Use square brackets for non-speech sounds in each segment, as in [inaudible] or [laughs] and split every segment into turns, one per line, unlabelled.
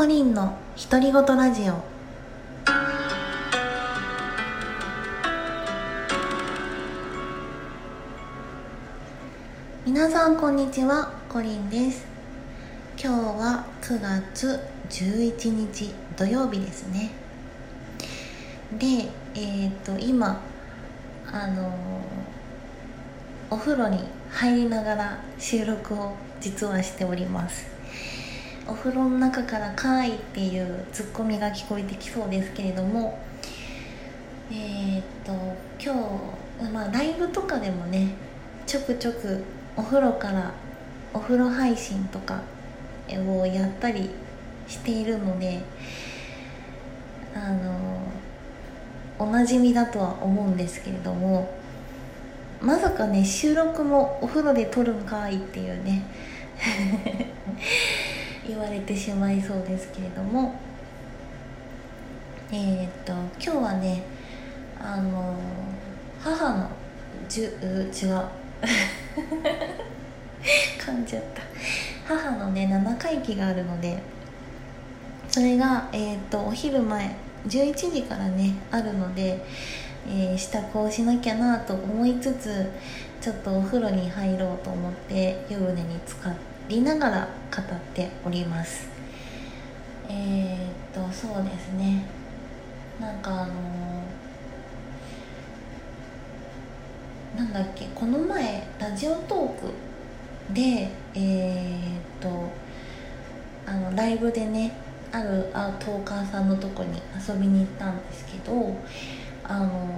コリンの独り言ラジオ。皆さんこんにちはコリンです。今日は9月11日土曜日ですね。でえっ、と今あのーお風呂に入りながら収録を実はしております。お風呂の中から「かい」っていうツッコミが聞こえてきそうですけれどもえーっと今日まあライブとかでもねちょくちょくお風呂からお風呂配信とかをやったりしているのであのおなじみだとは思うんですけれどもまさかね収録もお風呂で撮るんかいっていうね。[laughs] 言われてしまいそうですけれども。えー、っと今日はねあの母のじゅう違う。[laughs] 噛んじゃった。母のね7回忌があるのでそれが、えー、っとお昼前11時からねあるのでえー、支度をしなきゃなと思いつつちょっとお風呂に入ろうと思って湯船に浸かっりながら語っております。えー、っとそうですね。なんかあのー、なんだっけこの前ラジオトークでえー、っとあのライブでねあるあトーカーさんのとこに遊びに行ったんですけどあの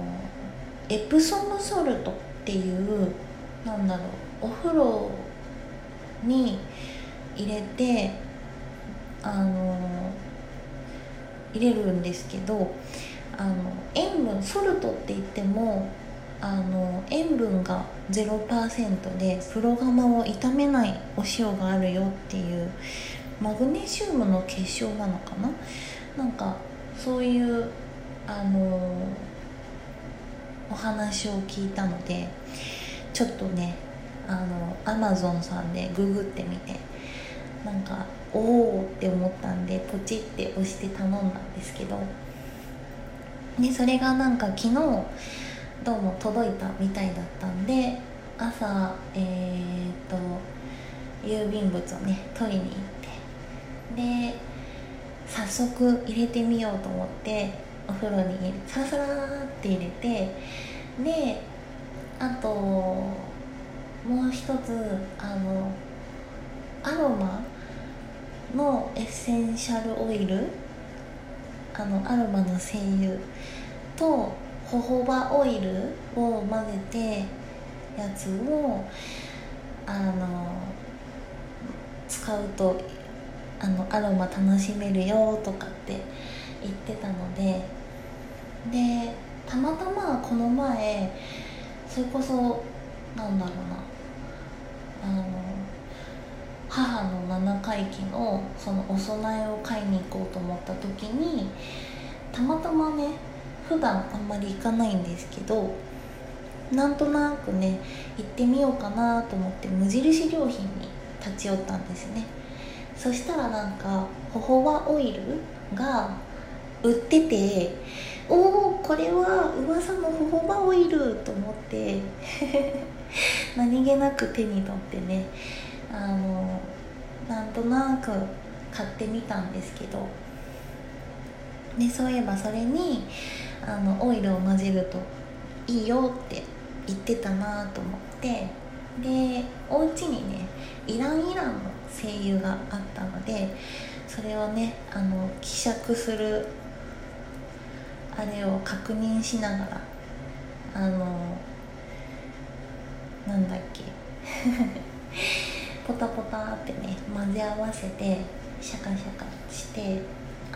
エプソムソルトっていうなんだろうお風呂に入れてあの入れるんですけどあの塩分ソルトって言ってもあの塩分が0%でプロガマを傷めないお塩があるよっていうマグネシウムの結晶なのかな？なんかそういうあのお話を聞いたのでちょっとねあのアマゾンさんでググってみてなんかおおって思ったんでポチって押して頼んだんですけどでそれがなんか昨日どうも届いたみたいだったんで朝えー、っと郵便物をね取りに行ってで早速入れてみようと思ってお風呂にサラサラって入れてであともう一つあのアロマのエッセンシャルオイル？あのアロマの精油とホホバオイルを混ぜてやつをあの使うとあのアロマ楽しめるよとかって言ってたので。でたまたまこの前それこそなんだろうな。あの母の7回忌のそのお供えを買いに行こうと思った時にたまたまね普段あんまり行かないんですけどなんとなくね行ってみようかなと思って無印良品に立ち寄ったんですね。そしたらなんかホホバオイルが売ってておおこれは噂のホホバオイルと思って。何気なく手に取ってねあのなんとなく買ってみたんですけどでそういえばそれにあのオイルを混ぜるといいよって言ってたなと思ってでお家にねイランイランの精油があったのでそれをねあの希釈するあれを確認しながらあのなんだっけ？[laughs] ポタポタってね混ぜ合わせてシャカシャカして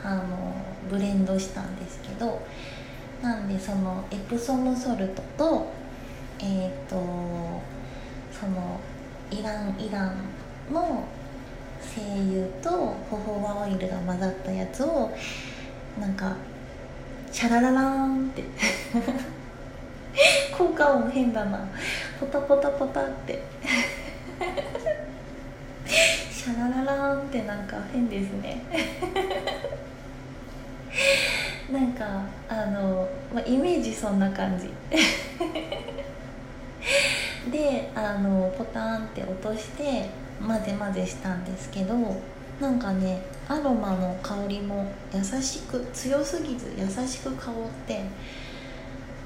あのブレンドしたんですけどなんでそのエプソムソルトとえっ、ー、とそのイランイランの精油とホホバオイルが混ざったやつをなんかシャラララーンって [laughs] 効果音変だな。ポタポタポタって。[laughs] シャラララーンってなんか変ですね。[laughs] なんかあの、まあ、イメージそんな感じ。であのポタンって落として混ぜ混ぜしたんですけどなんかねアロマの香りも優しく強すぎず優しく香って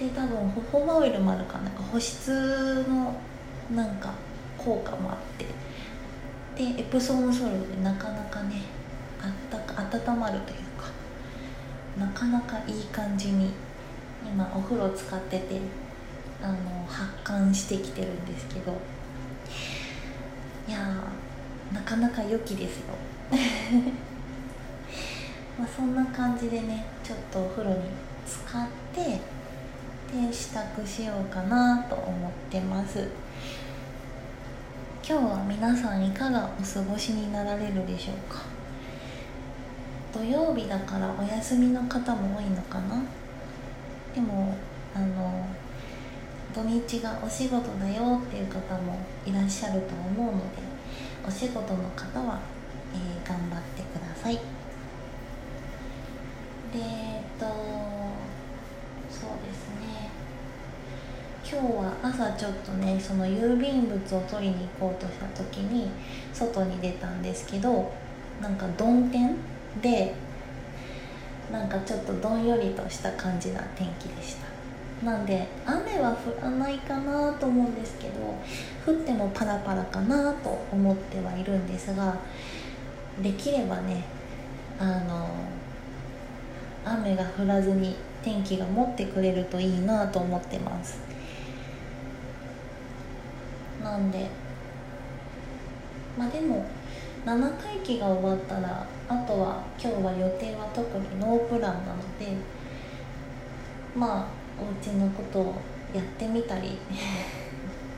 で多分ホホバオイルもあるかなんか保湿のなんか効果もあって。でエプソムソルトでなかなかねあったか温まるというかなかなかいい感じに今お風呂使っててあの発汗してきてるんですけど。いやなかなか良きですよ。[laughs] まあそんな感じでねちょっとお風呂に使ってで支度しようかなと思ってます。今日は皆さんいかがお過ごしになられるでしょうか？土曜日だからお休みの方も多いのかな？でもあの土日がお仕事だよっていう方もいらっしゃると思うのでお仕事の方は、えー、頑張ってください。で朝ちょっとねその郵便物を取りに行こうとした時に外に出たんですけどなんか曇天でなんかちょっとどんよりとした感じな天気でした。なんで雨は降らないかなと思うんですけど降ってもパラパラかなと思ってはいるんですができればねあの雨が降らずに天気が持ってくれるといいなと思ってます。なんで。まあでも7回忌が終わったらあとは今日は予定は特にノープランなのでまあお家のことをやってみたり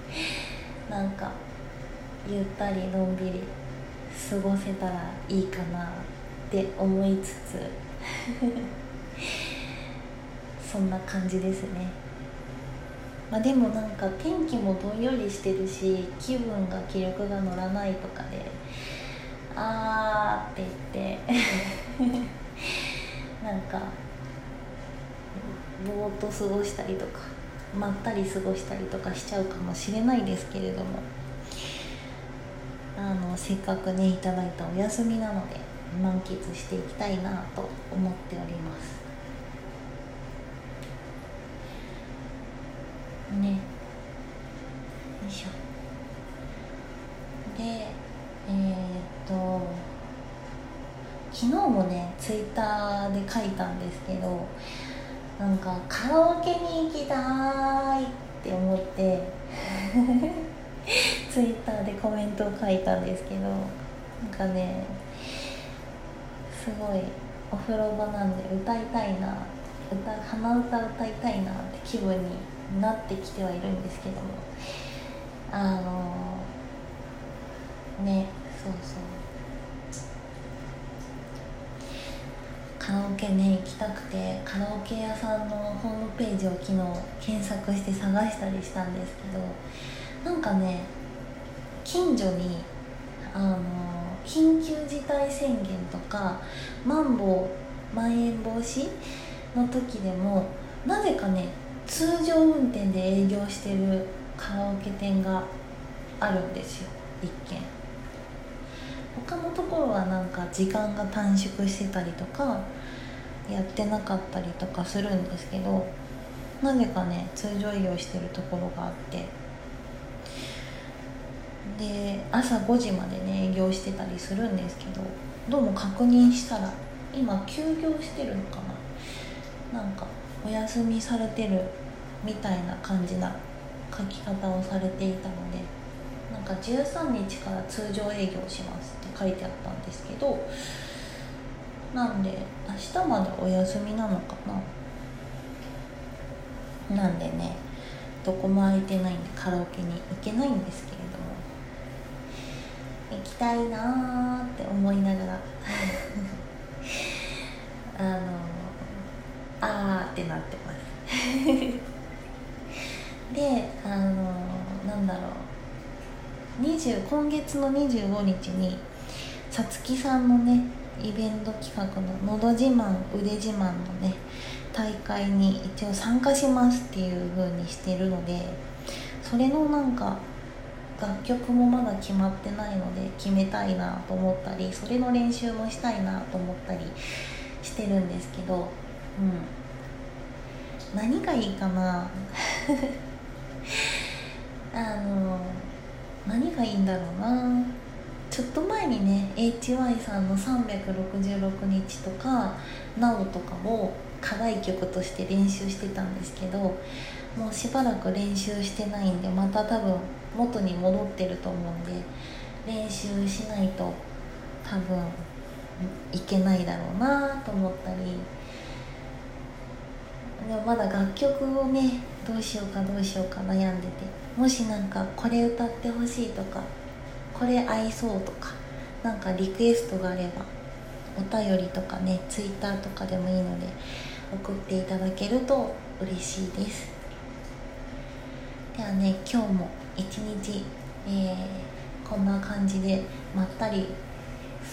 [laughs] なんかゆったりのんびり過ごせたらいいかなって思いつつ [laughs] そんな感じですね。まあでもなんか天気もどんよりしてるし気分が気力が乗らないとかであーって言って [laughs] なんかぼーっと過ごしたりとかまったり過ごしたりとかしちゃうかもしれないですけれどもあのせっかくねいただいたお休みなので満喫していきたいなと思っております。ね。よいしょ。でえー、っと昨日もねツイッターで書いたんですけどなんかカラオケに行きたいって思って [laughs] ツイッターでコメントを書いたんですけどなんかねすごいお風呂場なんで歌いたいな歌鼻歌歌いたいなって気分になってきてはいるんですけども。あのねそうそう。カラオケね行きたくてカラオケ屋さんのホームページを昨日検索して探したりしたんですけどなんかね近所にあの緊急事態宣言とかマンボウまん延防止の時でもなぜかね通常運転で営業してるカラオケ店があるんですよ一軒。他のところはなんか時間が短縮してたりとかやってなかったりとかするんですけどなぜかね通常営業してるところがあって。で朝5時までね営業してたりするんですけどどうも確認したら今休業してるのかな。なんかお休みされてるみたいな感じな書き方をされていたのでなんか13日から通常営業しますって書いてあったんですけどなんで明日までお休みなのかな？なんでねどこも空いてないんでカラオケに行けないんですけれども行きたいなーって思いながら。[laughs] あのあーってなってます。[laughs] であのなんだろう。20今月の25日にさつきさんのねイベント企画の「のど自慢腕自慢」のね大会に一応参加しますっていう風にしてるのでそれのなんか楽曲もまだ決まってないので決めたいなと思ったりそれの練習もしたいなと思ったりしてるんですけどうん。何がいいかな？[laughs] あの何がいいんだろうな？ちょっと前にね HY さんの366日とか NOW とかを課題曲として練習してたんですけどもうしばらく練習してないんでまた多分元に戻ってると思うんで練習しないと多分いけないだろうなと思ったりでもまだ楽曲をねどうしようかどうしようか悩んでて。もしなんかこれ歌ってほしいとかこれ合いそうとかなんかリクエストがあればお便りとかねツイッターとかでもいいので送っていただけると嬉しいです。ではね今日も一日、えー、こんな感じでまったり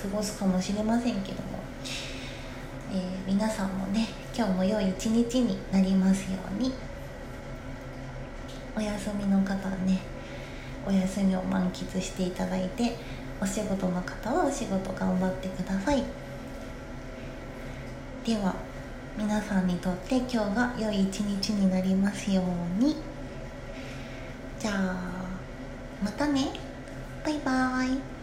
過ごすかもしれませんけども、えー、皆さんもね今日も良い一日になりますように。お休みの方はねお休みを満喫していただいてお仕事の方はお仕事頑張ってください。では皆さんにとって今日が良い一日になりますように。じゃあまたね。バイバーイ。